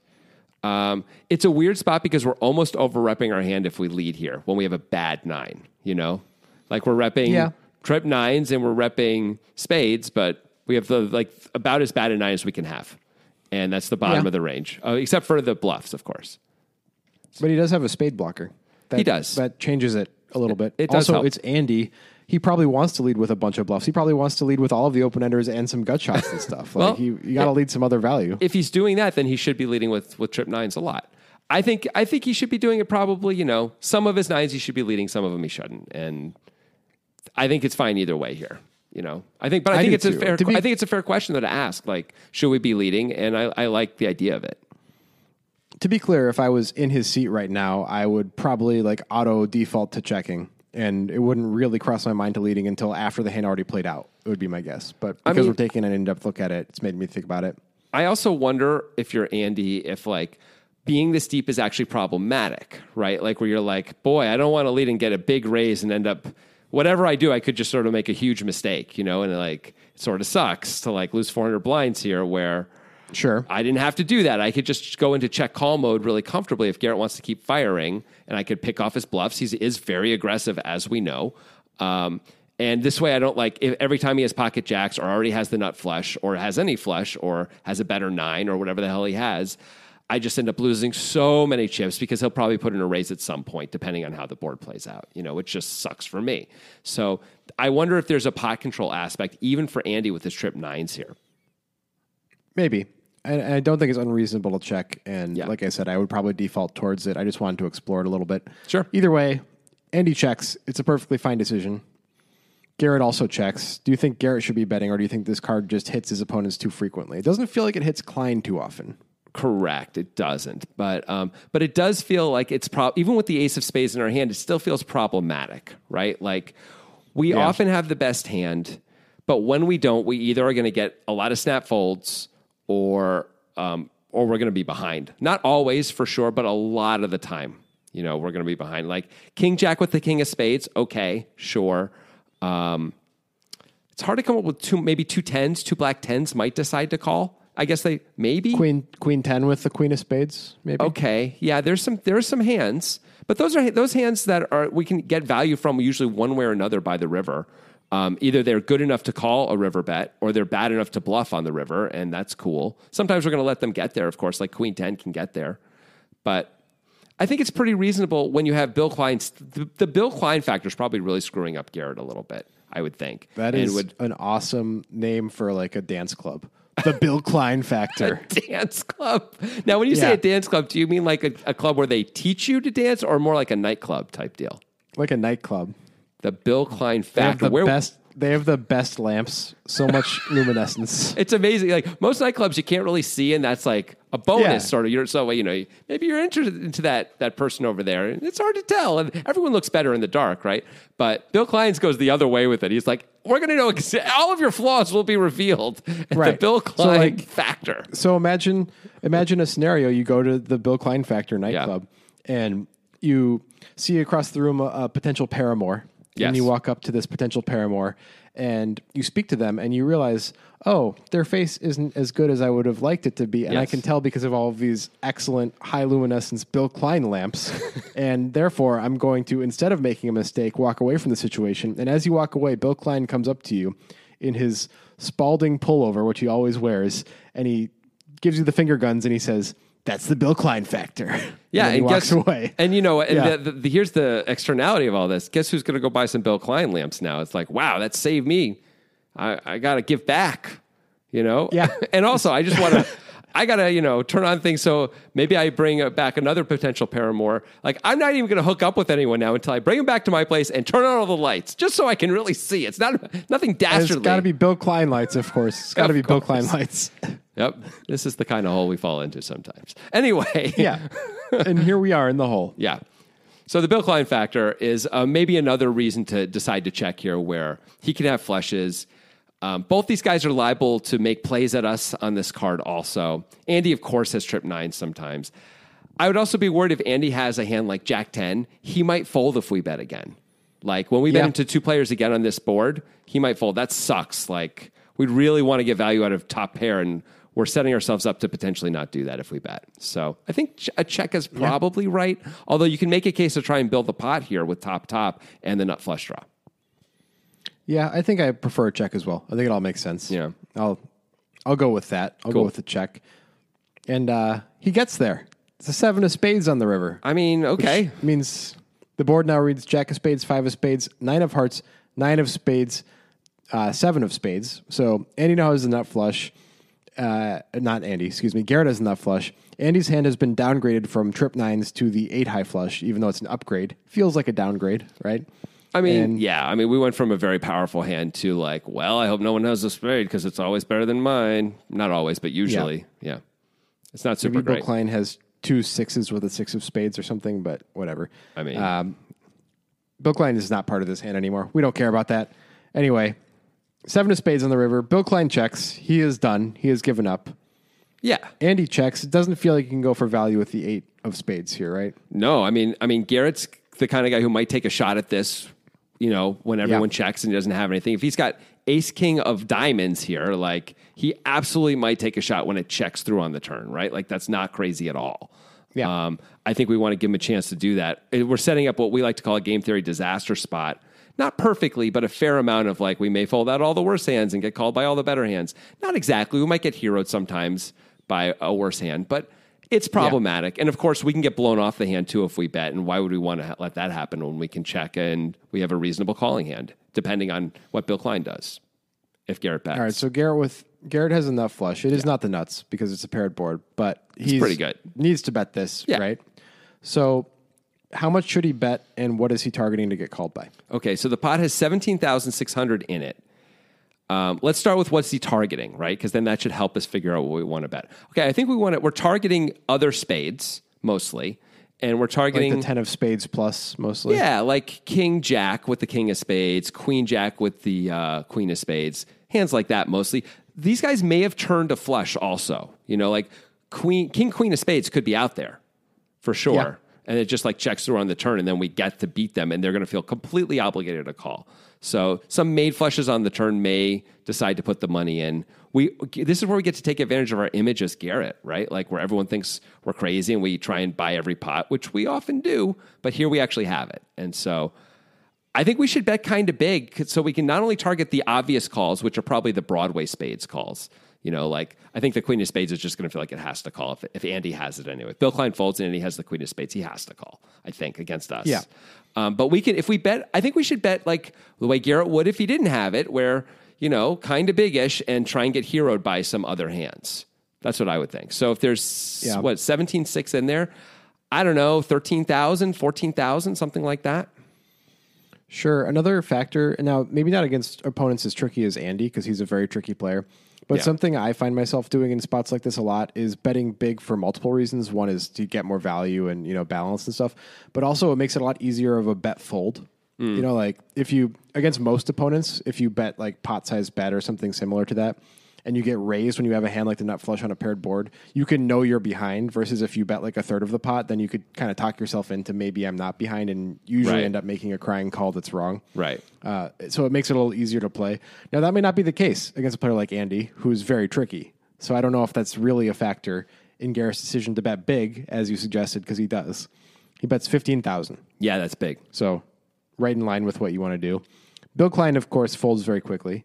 Um, it's a weird spot because we're almost over repping our hand if we lead here when we have a bad nine, you know? Like we're repping Yeah. trip nines and we're repping spades, but we have the like about as bad a nine as we can have. And that's the bottom Yeah. of the range, uh, except for the bluffs, of course. But he does have a spade blocker. That, He does. That changes it a little bit. it does also, help. it's Andy. He probably wants to lead with a bunch of bluffs. He probably wants to lead with all of the open enders and some gut shots and stuff. Like Well, you, you got to lead some other value. if he's doing that, then he should be leading with with trip nines a lot. I think I think he should be doing it probably. You know, some of his nines he should be leading, some of them he shouldn't, and I think it's fine either way here. You know, I think, but I, I think it's a fair. Be- I think it's a fair question though to ask. Like, should we be leading? And I, I like the idea of it. to be clear, if I was in his seat right now, I would probably like auto default to checking, and it wouldn't really cross my mind to leading until after the hand already played out. It would be my guess. But because mean- we're taking an in-depth look at it, it's made me think about it. I also wonder if you're Andy, if like being this deep is actually problematic, right? Like where you're like, boy, I don't want to lead and get a big raise and end up whatever I do, I could just sort of make a huge mistake, you know, and like it sort of sucks to like lose 400 blinds here where Sure. I didn't have to do that. I could just go into check call mode really comfortably if Garrett wants to keep firing, and I could pick off his bluffs. He is very aggressive, as we know. Um, and this way, I don't like if every time he has pocket jacks or already has the nut flush or has any flush or has a better nine or whatever the hell he has. I just end up losing so many chips because he'll probably put in a raise at some point, depending on how the board plays out, you know, which just sucks for me. So I wonder if there's a pot control aspect, even for Andy with his trip nines here. Maybe. And I don't think it's unreasonable to check. And Yeah. like I said, I would probably default towards it. I just wanted to explore it a little bit. Sure. Either way, Andy checks. It's a perfectly fine decision. Garrett also checks. Do you think Garrett should be betting, or do you think this card just hits his opponents too frequently? It doesn't feel like it hits Klein too often. Correct. It doesn't, but um, but it does feel like it's pro- even with the ace of spades in our hand, it still feels problematic, right? Like we Yeah. often have the best hand, but when we don't, we either are going to get a lot of snap folds or um, or we're going to be behind. Not always, for sure, but a lot of the time, you know, we're going to be behind. Like King Jack with the King of Spades, okay, sure. Um, it's hard to come up with two, maybe two tens, two black tens might decide to call. I guess they maybe Queen Queen ten with the Queen of Spades, maybe. Okay, yeah, there's some there are some hands, but those are those hands that are we can get value from usually one way or another by the river. Um, either they're good enough to call a river bet, or they're bad enough to bluff on the river, and that's cool. Sometimes we're going to let them get there, of course, like Queen Ten can get there, but I think it's pretty reasonable when you have Bill Klein's the, the Bill Klein factor is probably really screwing up Garrett a little bit. I would think That And is would an awesome name for like a dance club. The Bill Klein Factor. dance club. Now, when you say Yeah. a dance club, do you mean like a, a club where they teach you to dance, or more like a nightclub type deal? like a nightclub. The Bill Klein They have factor. the Where best they have the best lamps, so much luminescence. it's amazing. Like most nightclubs, you can't really see, and that's like a bonus, Yeah. sort of. You're so you know maybe you're interested into that that person over there, and it's hard to tell. And everyone looks better in the dark, right? But Bill Klein's goes the other way with it. He's like, we're going to know all of your flaws will be revealed. at The Right. Bill So, Klein like- factor. So imagine imagine a scenario: you go to the Bill Klein Factor nightclub, and you see across the room a, a potential paramour, Yes. and you walk up to this potential paramour, and you speak to them, and you realize, oh, their face isn't as good as I would have liked it to be, and I can tell because of all of these excellent high luminescence Bill Klein lamps, and therefore I'm going to instead of making a mistake, walk away from the situation. And as you walk away, Bill Klein comes up to you in his Spalding pullover, which he always wears, and he gives you the finger guns and he says, "That's the Bill Klein factor." Yeah, and, and walks guess, away. And you know, and Yeah. the, the, the, here's the externality of all this. Guess who's going to go buy some Bill Klein lamps now? It's like, wow, that saved me. I, I got to give back. You know. Yeah. and also, I just want to. I gotta, you know, turn on things so maybe I bring uh, back another potential paramour. Like I'm not even gonna hook up with anyone now until I bring him back to my place and turn on all the lights, just so I can really see. It's not nothing And dastardly. it's got to be Bill Klein lights, of course. It's got to Of be Bill. Klein lights. Yep, this is the kind of hole we fall into sometimes. Anyway, yeah, and here we are in the hole. Yeah. So the Bill Klein factor is uh, maybe another reason to decide to check here where he can have flushes. Um, both these guys are liable to make plays at us on this card also. Andy, of course, has trip nine sometimes. I would also be worried if Andy has a hand like Jack 10, he might fold if we bet again. Like when we bet into two players again on this board, he might fold. That sucks. Like we'd really want to get value out of top pair, and we're setting ourselves up to potentially not do that if we bet. So I think a check is probably right. Although you can make a case to try and build the pot here with top top and the nut flush draw. Yeah, I think I prefer a check as well. I think it all makes sense. Yeah. I'll I'll go with that. I'll Cool. go with the check. And uh, he gets there. It's a seven of spades on the river. I mean, okay. means the board now reads Jack of spades, five of spades, nine of hearts, nine of spades, uh, seven of spades. So Andy now has a nut flush. Uh, not Andy, excuse me. Garrett has a nut flush. Andy's hand has been downgraded from trip nines to the eight high flush, even though it's an upgrade. Feels like a downgrade, right? I mean, And- yeah. I mean, we went from a very powerful hand to like, well, I hope no one has a spade because it's always better than mine. Not always, but usually, yeah. It's not super Maybe Bill great. Klein has two sixes with a six of spades or something, but whatever. I mean, Um, Bill Klein is not part of this hand anymore. We don't care about that. Anyway, seven of spades on the river. Bill Klein checks. He is done. He has given up. yeah. Andy checks. It doesn't feel like you can go for value with the eight of spades here, right? No, I mean, I mean, Garrett's the kind of guy who might take a shot at this. You know, when everyone Yeah. checks and he doesn't have anything. If he's got Ace King of Diamonds here, like he absolutely might take a shot when it checks through on the turn, right? Like that's not crazy at all. Yeah. Um, I think we want to give him a chance to do that. We're setting up what we like to call a game theory disaster spot. Not perfectly, but a fair amount of like we may fold out all the worse hands and get called by all the better hands. Not exactly. We might get heroed sometimes by a worse hand, but it's problematic. And of course, we can get blown off the hand too if we bet. And why would we want to ha- let that happen when we can check and we have a reasonable calling hand, depending on what Bill Klein does? If Garrett bets, All right, so Garrett with Garrett has nut flush. It is not the nuts because it's a paired board, but he's pretty good. Needs to bet this, Yeah. right? So, how much should he bet, and what is he targeting to get called by? Okay, so the pot has 17,600 in it. Um, let's start with what's he targeting, right? Because then that should help us figure out what we want to bet. Okay, I think we want to, we're targeting other spades mostly, and we're Like targeting. the ten of spades plus, mostly. Yeah, like King Jack with the King of Spades, Queen Jack with the uh, Queen of Spades, hands like that mostly. These guys may have turned a flush also. You know, like Queen King Queen of Spades could be out there for sure. And it just like checks through on the turn, and then we get to beat them, and they're going to feel completely obligated to call. So some made flushes on the turn may decide to put the money in. We this is where we get to take advantage of our image as Garrett, right? Like where everyone thinks we're crazy and we try and buy every pot, which we often do, but here we actually have it, and so. I think we should bet kind of big so we can not only target the obvious calls, which are probably the Broadway spades calls. You know, like I think the Queen of Spades is just going to feel like it has to call if, if Andy has it anyway. If Bill Klein folds and Andy has the Queen of Spades, he has to call. I think against us. Yeah. Um, but we can if we bet. I think we should bet like the way Garrett would if he didn't have it, where you know, kind of bigish, and try and get heroed by some other hands. That's what I would think. So if there's Yeah. what seventeen six in there, I don't know, 13,000, 14,000, something like that. Sure. Another factor, and now maybe not against opponents as tricky as Andy because he's a very tricky player. But Yeah. something I find myself doing in spots like this a lot is betting big for multiple reasons. One is to get more value and you know balance and stuff, but also it makes it a lot easier of a bet fold. Hmm. You know, like if you against most opponents, if you bet like pot size bet or something similar to that, and you get raised when you have a hand like the nut flush on a paired board, you can know you're behind. Versus if you bet like a third of the pot, then you could kind of talk yourself into maybe I'm not behind, and usually Right. end up making a crying call that's wrong. Right. Uh, so it makes it a little easier to play. Now that may not be the case against a player like Andy, who's very tricky. So I don't know if that's really a factor in Garrett's decision to bet big, as you suggested, because he does. He bets fifteen thousand. Yeah, that's big. So right in line with what you want to do. Bill Klein, of course, folds very quickly.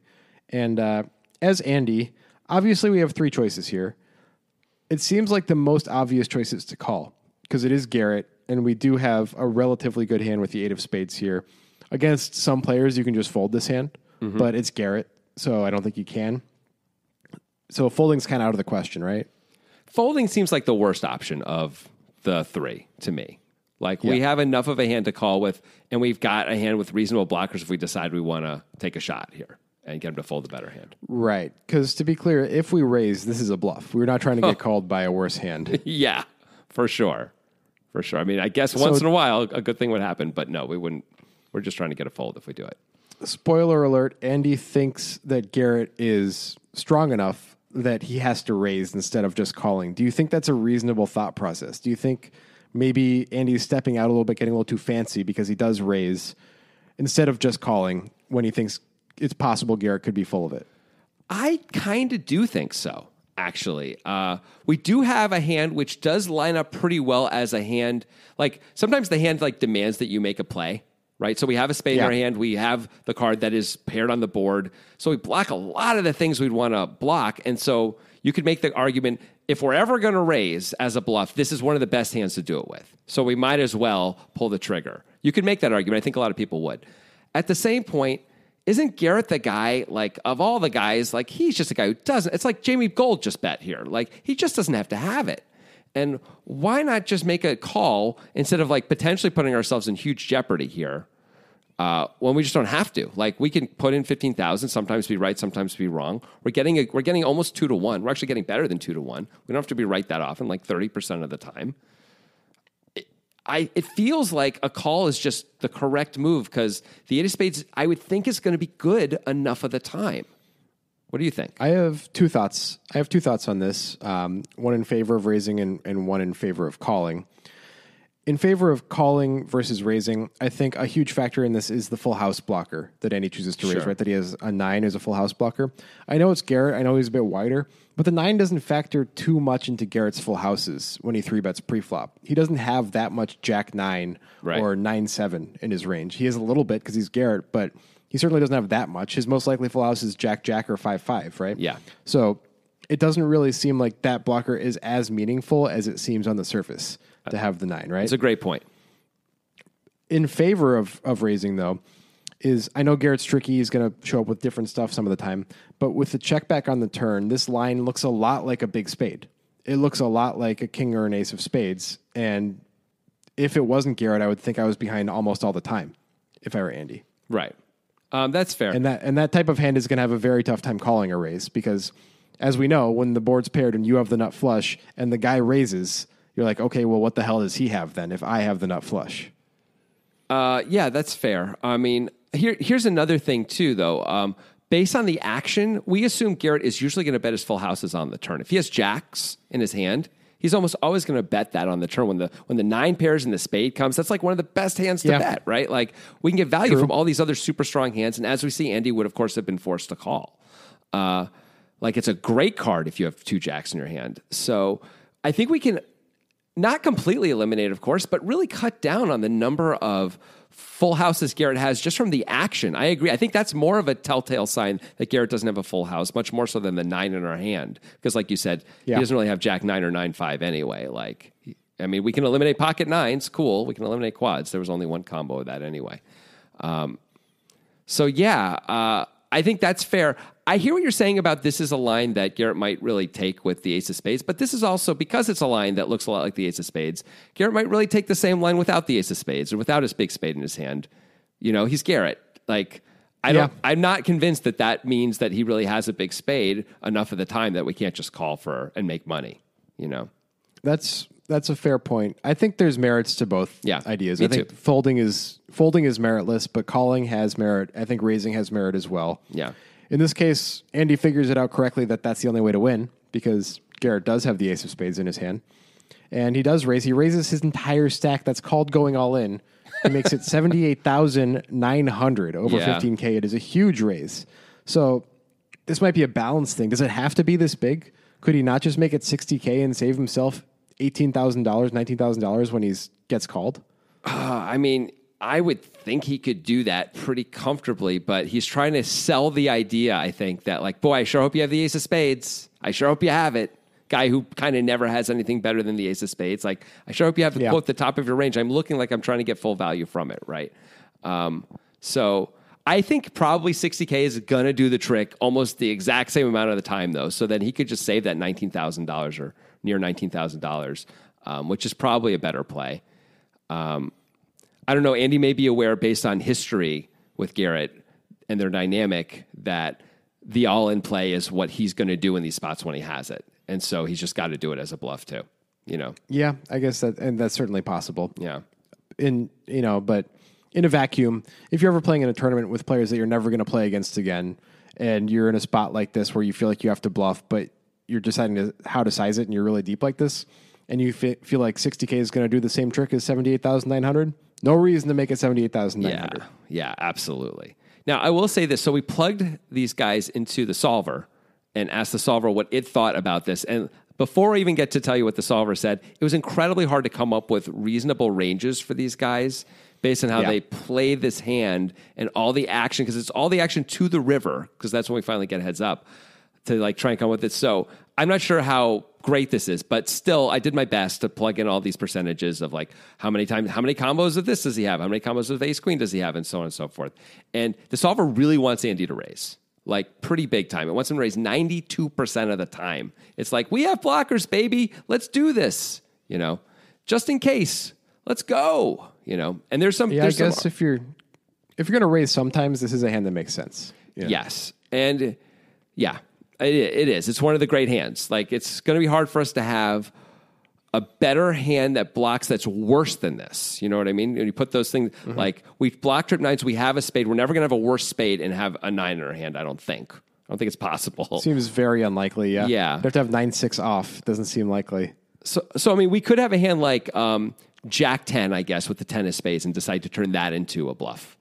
And uh, as Andy, obviously we have three choices here. It seems like the most obvious choice is to call because it is Garrett, and we do have a relatively good hand with the eight of spades here. Against some players, you can just fold this hand, mm-hmm. but it's Garrett, so I don't think you can. So folding's kind of out of the question, right? Folding seems like the worst option of the three to me. Like we have enough of a hand to call with, and we've got a hand with reasonable blockers if we decide we want to take a shot here and get him to fold a better hand. Right. Because to be clear, if we raise, this is a bluff. We're not trying to get called by a worse hand. Yeah, for sure. For sure. I mean, I guess once in a while a good thing would happen, but no, we wouldn't. We're just trying to get a fold if we do it. spoiler alert Andy thinks that Garrett is strong enough that he has to raise instead of just calling. Do you think that's a reasonable thought process? Do you think maybe Andy's stepping out a little bit, getting a little too fancy because he does raise instead of just calling when he thinks it's possible Garrett could be full of it? I kind of do think so, actually. Uh, we do have a hand which does line up pretty well as a hand. Like sometimes the hand like demands that you make a play, right? So we have a spade in our hand. We have the card that is paired on the board. So we block a lot of the things we'd want to block. And so you could make the argument if we're ever going to raise as a bluff, this is one of the best hands to do it with. So we might as well pull the trigger. You could make that argument. I think a lot of people would. At the same point, isn't Garrett the guy, like, of all the guys, like, he's just a guy who doesn't. It's like Jamie Gold just bet here. Like, he just doesn't have to have it. And why not just make a call instead of like potentially putting ourselves in huge jeopardy here uh, when we just don't have to? Like, we can put in 15,000, sometimes be right, sometimes be wrong. We're getting, a, we're getting almost two to one. We're actually getting better than two to one. We don't have to be right that often, like 30% of the time. I it feels like a call is just the correct move because the eight of spades I would think is going to be good enough of the time. What do you think? I have two thoughts. I have two thoughts on this. Um, one in favor of raising and, and one in favor of calling. In favor of calling versus raising, I think a huge factor in this is the full house blocker that Andy chooses to raise, right? That he has a nine as a full house blocker. I know it's Garrett. I know he's a bit wider, but the nine doesn't factor too much into Garrett's full houses when he three bets pre-flop. He doesn't have that much Jack nine Right. or nine seven in his range. He has a little bit because he's Garrett, but he certainly doesn't have that much. His most likely full house is Jack Jack or five five, right? Yeah. So it doesn't really seem like that blocker is as meaningful as it seems on the surface to have the nine, right? It's a great point. in favor of of raising though is I know Garrett's tricky. He's going to show up with different stuff some of the time, but with the check back on the turn, this line looks a lot like a big spade. It looks a lot like a king or an ace of spades. And if it wasn't Garrett, I would think I was behind almost all the time if I were Andy. Right. Um, that's fair. And that and that type of hand is going to have a very tough time calling a raise because, as we know, when the board's paired and you have the nut flush and the guy raises, you're like, okay, well, what the hell does he have then if I have the nut flush? Uh, yeah, that's fair. I mean, here here's another thing too, though. Um, based on the action, we assume Garrett is usually going to bet his full houses on the turn. If he has jacks in his hand, He's almost always going to bet that on the turn when the when the nine pairs and the spade comes. That's like one of the best hands to Yeah. bet, right? Like we can get value from all these other super strong hands, and as we see, Andy would of course have been forced to call. Uh, like it's a great card if you have two jacks in your hand. So I think we can not completely eliminate, of course, but really cut down on the number of full houses Garrett has just from the action. I agree. I think that's more of a telltale sign that Garrett doesn't have a full house, much more so than the nine in our hand. Because, like you said, Yeah. he doesn't really have Jack nine or nine five anyway. Like, I mean, we can eliminate pocket nines, cool. We can eliminate quads. There was only one combo of that anyway. So yeah, uh, I think that's fair. I hear what you're saying about this is a line that Garrett might really take with the Ace of Spades, but this is also because it's a line that looks a lot like the Ace of Spades. Garrett might really take the same line without the Ace of Spades or without his big spade in his hand. You know, he's Garrett. Like I don't. Yeah. I'm not convinced that that means that he really has a big spade enough of the time that we can't just call for and make money. You know. That's that's a fair point. I think there's merits to both Yeah, ideas. me I think too. folding is folding is meritless, but calling has merit. I think raising has merit as well. Yeah. In this case, Andy figures it out correctly that that's the only way to win because Garrett does have the ace of spades in his hand. And he does raise. He raises his entire stack that's called going all in. He makes it 78,900 over Yeah. 15K. It is a huge raise. So this might be a balance thing. Does it have to be this big? Could he not just make it 60K and save himself $18,000, $19,000 when he gets called? Uh, I mean, I would think he could do that pretty comfortably, but he's trying to sell the idea, I think, that like, boy, I sure hope you have the ace of spades. I sure hope you have it. Guy who kind of never has anything better than the ace of spades. Like, I sure hope you have Yeah. quote the top of your range. I'm looking like I'm trying to get full value from it, right? Um, so I think probably 60K is going to do the trick almost the exact same amount of the time, though. So then he could just save that $19,000 or near $19,000, um, which is probably a better play. I don't know. Andy may be aware, based on history with Garrett and their dynamic, that the all in play is what he's going to do in these spots when he has it. And so he's just got to do it as a bluff, too. You know? Yeah, I guess that, and that's certainly possible. Yeah. in you know, but in a vacuum, if you're ever playing in a tournament with players that you're never going to play against again, and you're in a spot like this where you feel like you have to bluff, but you're deciding to, how to size it, and you're really deep like this, and you fe- feel like 60k is going to do the same trick as 78,900, no reason to make it 78,900. Yeah. Yeah, absolutely. Now, I will say this. So we plugged these guys into the solver and asked the solver what it thought about this. And before I even get to tell you what the solver said, it was incredibly hard to come up with reasonable ranges for these guys based on how Yeah. they play this hand and all the action, because it's all the action to the river, because that's when we finally get heads up to like try and come with it. So I'm not sure how great this is, but still, I did my best to plug in all these percentages of like how many times, how many combos of this does he have, how many combos of Ace Queen does he have, and so on and so forth. And the solver really wants Andy to raise, like pretty big time. It wants him to raise 92% of the time. It's like we have blockers, baby. Let's do this. You know, just in case. Let's go. You know, and there's some. Yeah, I there's some- if you're if you're going to raise, sometimes this is a hand that makes sense. Know? Yes. And yeah, it, it is. It's one of the great hands. Like, it's going to be hard for us to have a better hand that blocks that's worse than this. You know what I mean? When you put those things, Mm-hmm. like, we've blocked trip nines, we have a spade. We're never going to have a worse spade and have a nine in our hand, I don't think. I don't think it's possible. Seems very unlikely. Yeah. Yeah. You have to have nine six off. Doesn't seem likely. So, so I mean, we could have a hand like um, Jack 10, I guess, with the 10 of spades and decide to turn that into a bluff.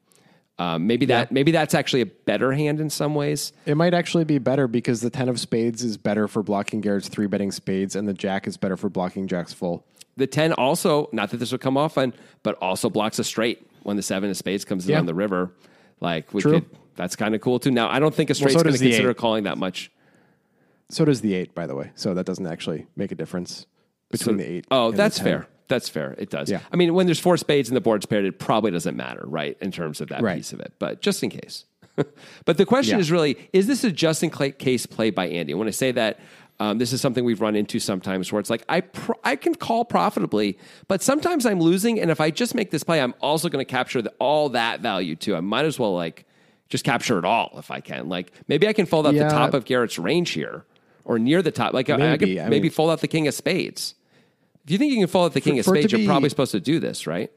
Um, maybe that maybe that's actually a better hand in some ways. It might actually be better because the ten of spades is better for blocking Garrett's three betting spades, and the jack is better for blocking Jack's full. The 10 also, not that this would come often, but also blocks a straight when the 7 of spades comes in Yeah. on the river. Like, we True. could, that's kind of cool too. Now, I don't think a straight's so going to consider eight. calling that much. So does the eight, by the way. So that doesn't actually make a difference between the eight. Oh, that's the 10. fair. That's fair. It does. Yeah. I mean, when there's four spades and the board's paired, it probably doesn't matter, right, in terms of that Right. piece of it. But just in case. but the question Yeah. is really is this a just in case play by Andy? When I say that, um, this is something we've run into sometimes where it's like, I, pr- I can call profitably, but sometimes I'm losing. And if I just make this play, I'm also going to capture the, all that value too. I might as well like just capture it all if I can. Like maybe I can fold out Yeah. the top of Garrett's range here or near the top. Like I- I, Maybe. could I maybe mean- fold out the king of spades. If you think you can fold out the king of for to spades, you're probably supposed to do this, right?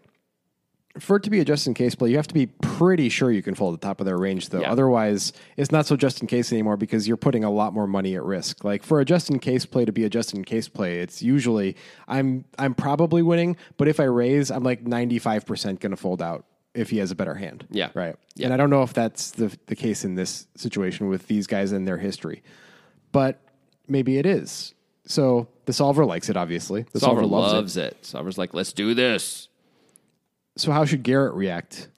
for it to be a just in case play, you have to be pretty sure you can fold the top of their range, though. Yeah. Otherwise, it's not so just in case anymore because you're putting a lot more money at risk. Like for a just in case play to be a just in case play, it's usually I'm I'm probably winning, but if I raise, I'm like 95% going to fold out if he has a better hand. Yeah. Right. Yeah. And I don't know if that's the the case in this situation with these guys and their history. But maybe it is. So the solver likes it obviously. The Solver solver, loves, it. it. Solver's like, let's do this. So how should Garrett react?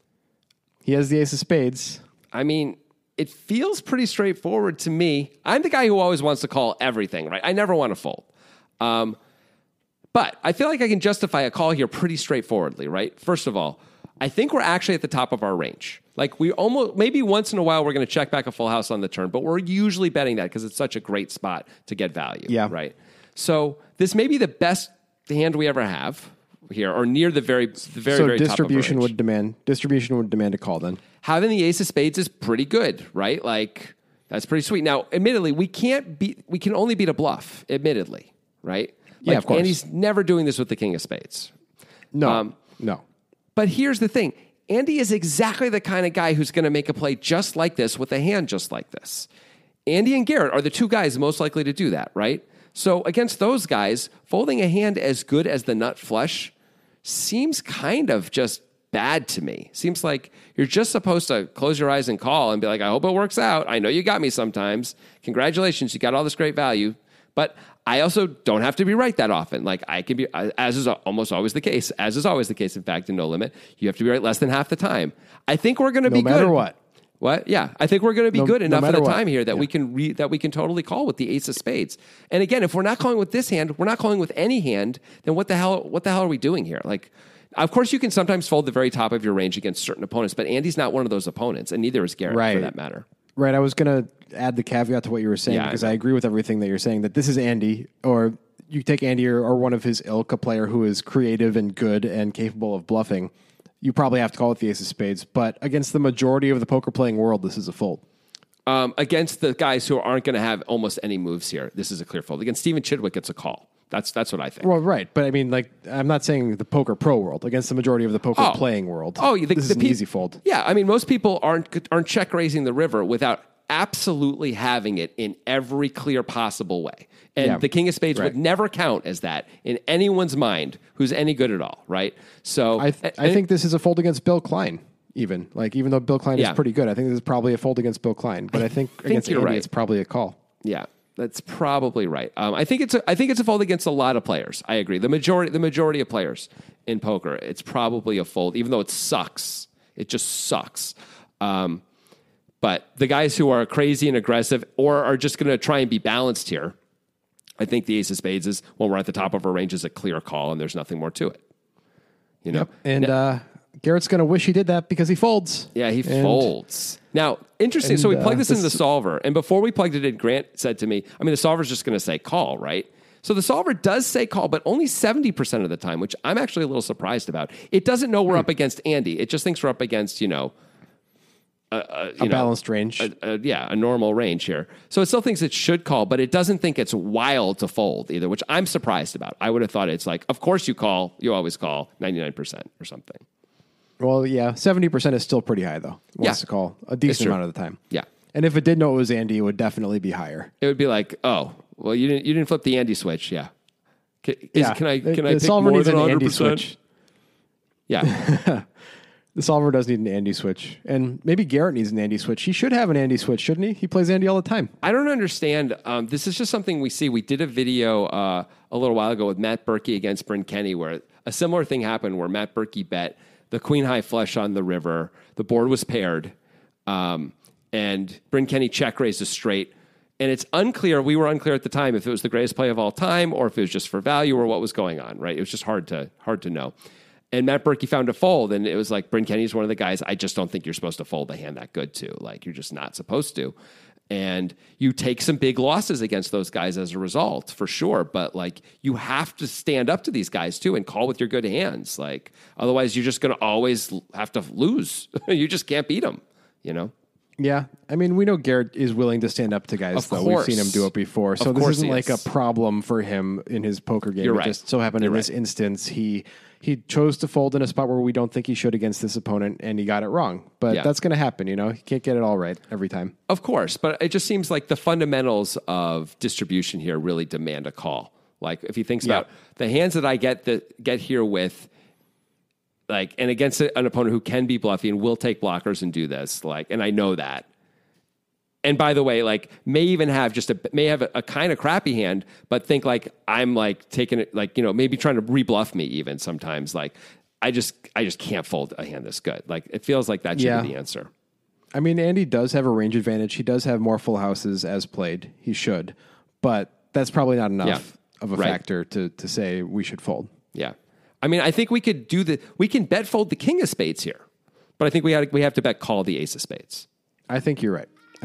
He has the ace of spades. I mean, it feels pretty straightforward to me. I'm the guy who always wants to call everything, right? I never want to fold. Um, but I feel like I can justify a call here pretty straightforwardly, right? First of all, I think we're actually at the top of our range. Like we almost maybe once in a while we're going to check back a full house on the turn, but we're usually betting that because it's such a great spot to get value. Yeah. Right. So this may be the best hand we ever have here, or near the very the very so very distribution top of our range would demand distribution would demand a call then. having the ace of spades is pretty good, right? Like that's pretty sweet. Now, admittedly, we can't beat we can only beat a bluff, admittedly, right? Yeah, of course. And he's never doing this with the king of spades. No. Um, no. But here's the thing. Andy is exactly the kind of guy who's going to make a play just like this with a hand just like this. Andy and Garrett are the two guys most likely to do that, right? So against those guys, folding a hand as good as the nut flush seems kind of just bad to me. Seems like you're just supposed to close your eyes and call and be like, I hope it works out. I know you got me sometimes. Congratulations, you got all this great value. But I also don't have to be right that often. Like I can be, uh, as is almost always the case, as is always the case, in fact, in No Limit, you have to be right less than half the time. I think we're going to No be matter good. what. What? Yeah, I think we're going to be No- good no enough at the what. time here that Yeah. we can re, that we can totally call with the ace of spades. And again, if we're not calling with this hand, we're not calling with any hand. Then what the hell? What the hell are we doing here? Like, of course, you can sometimes fold the very top of your range against certain opponents, but Andy's not one of those opponents, and neither is Garrett for that matter. Right. I was going to add the caveat to what you were saying Yeah, because know. I, agree with everything that you're saying that this is Andy, or you take Andy or, or one of his ilk, a player who is creative and good and capable of bluffing. You probably have to call it the ace of spades. But against the majority of the poker playing world, this is a fold. Um, against the guys who aren't going to have almost any moves here, this is a clear fold. Against Stephen Chidwick, it's a call. That's that's what I think. Well, right. But I mean, like, I'm not saying the poker pro world against the majority of the poker Oh. playing world. Oh, the, this is the an easy fold. Yeah, I mean, most people aren't aren't check raising the river without absolutely having it in every clear possible way. And Yeah. the king of spades Right. would never count as that in anyone's mind who's any good at all, right? So I, th- I think this is a fold against Bill Klein. Even like, even though Bill Klein Yeah. is pretty good, I think this is probably a fold against Bill Klein. But I think, against Andy, right. it's probably a call. Yeah, that's probably right. Um, I think it's a, I think it's a fold against a lot of players. I agree. The majority the majority of players in poker, it's probably a fold, even though it sucks. It just sucks. Um, but the guys who are crazy and aggressive or are just going to try and be balanced here, I think the ace of spades is when we're at the top of our range is a clear call and there's nothing more to it. You know, And uh, Garrett's going to wish he did that because he folds. Yeah, he And- folds. Now, interesting. and, so we uh, plugged this into the solver, and before we plugged it in, Grant said to me, "I mean, the solver's just going to say call, right?" So the solver does say call, but only seventy percent of the time, which I'm actually a little surprised about. It doesn't know we're Hmm. up against Andy. It just thinks we're up against you know A balanced range. a, yeah, a normal range here. So it still thinks it should call, but it doesn't think it's wild to fold either, which I'm surprised about. I would have thought it's like, of course you call, you always call 99% or something. Well, yeah, 70% is still pretty high, though. Wants Yeah. to call a decent amount of the time. Yeah. And if it did know it was Andy, it would definitely be higher. It would be like, oh, well, you didn't you didn't flip the Andy switch, yeah. Can, is- yeah. can I The- can I the pick solver more needs than an 100%? Andy switch. Yeah, The solver does need an Andy switch. And maybe Garrett needs an Andy switch. He should have an Andy switch, shouldn't he? He plays Andy all the time. I don't understand. Um, this is just something we see. We did a video uh, a little while ago with Matt Berkey against Bryn Kenny, where a similar thing happened, where Matt Berkey bet the queen high flush on the river. The board was paired, um, and Bryn Kenny check raised a straight. And it's unclear. We were unclear at the time if it was the greatest play of all time or if it was just for value or what was going on. Right? It was just hard to hard to know. And Matt Berkey found a fold, and it was like Bryn Kenny's one of the guys I just don't think you're supposed to fold a hand that good to. Like you're just not supposed to. And you take some big losses against those guys as a result, for sure. But like you have to stand up to these guys too and call with your good hands. Like otherwise, you're just going to always have to lose. you just can't beat them. You know. Yeah. I mean, we know Garrett is willing to stand up to guys, Of though. course. We've seen him do it before. So this isn't like is. a problem for him in his poker game. You're it right. just so happened You're in this instance, he he chose to fold in a spot where we don't think he should against this opponent, and he got it wrong. But Yeah. that's going to happen. You know, he can't get it all right every time. Of course, but it just seems like the fundamentals of distribution here really demand a call. Like if he thinks Yeah. about the hands that I get that get here with, like, and against an opponent who can be bluffy and will take blockers and do this, like, and I know that. And by the way, like, may even have just a may have a, a kind of crappy hand, but think like I'm like taking it, like you know, maybe trying to rebluff me even sometimes. Like, I just I just can't fold a hand this good. Like, it feels like that should Yeah. be the answer. I mean, Andy does have a range advantage. He does have more full houses as played. He should, but that's probably not enough Yeah. of a Right. factor to to say we should fold. Yeah. I mean, I think we could do the we can bet fold the king of spades here. But I think we have, we have to bet call the ace of spades. I think you're right.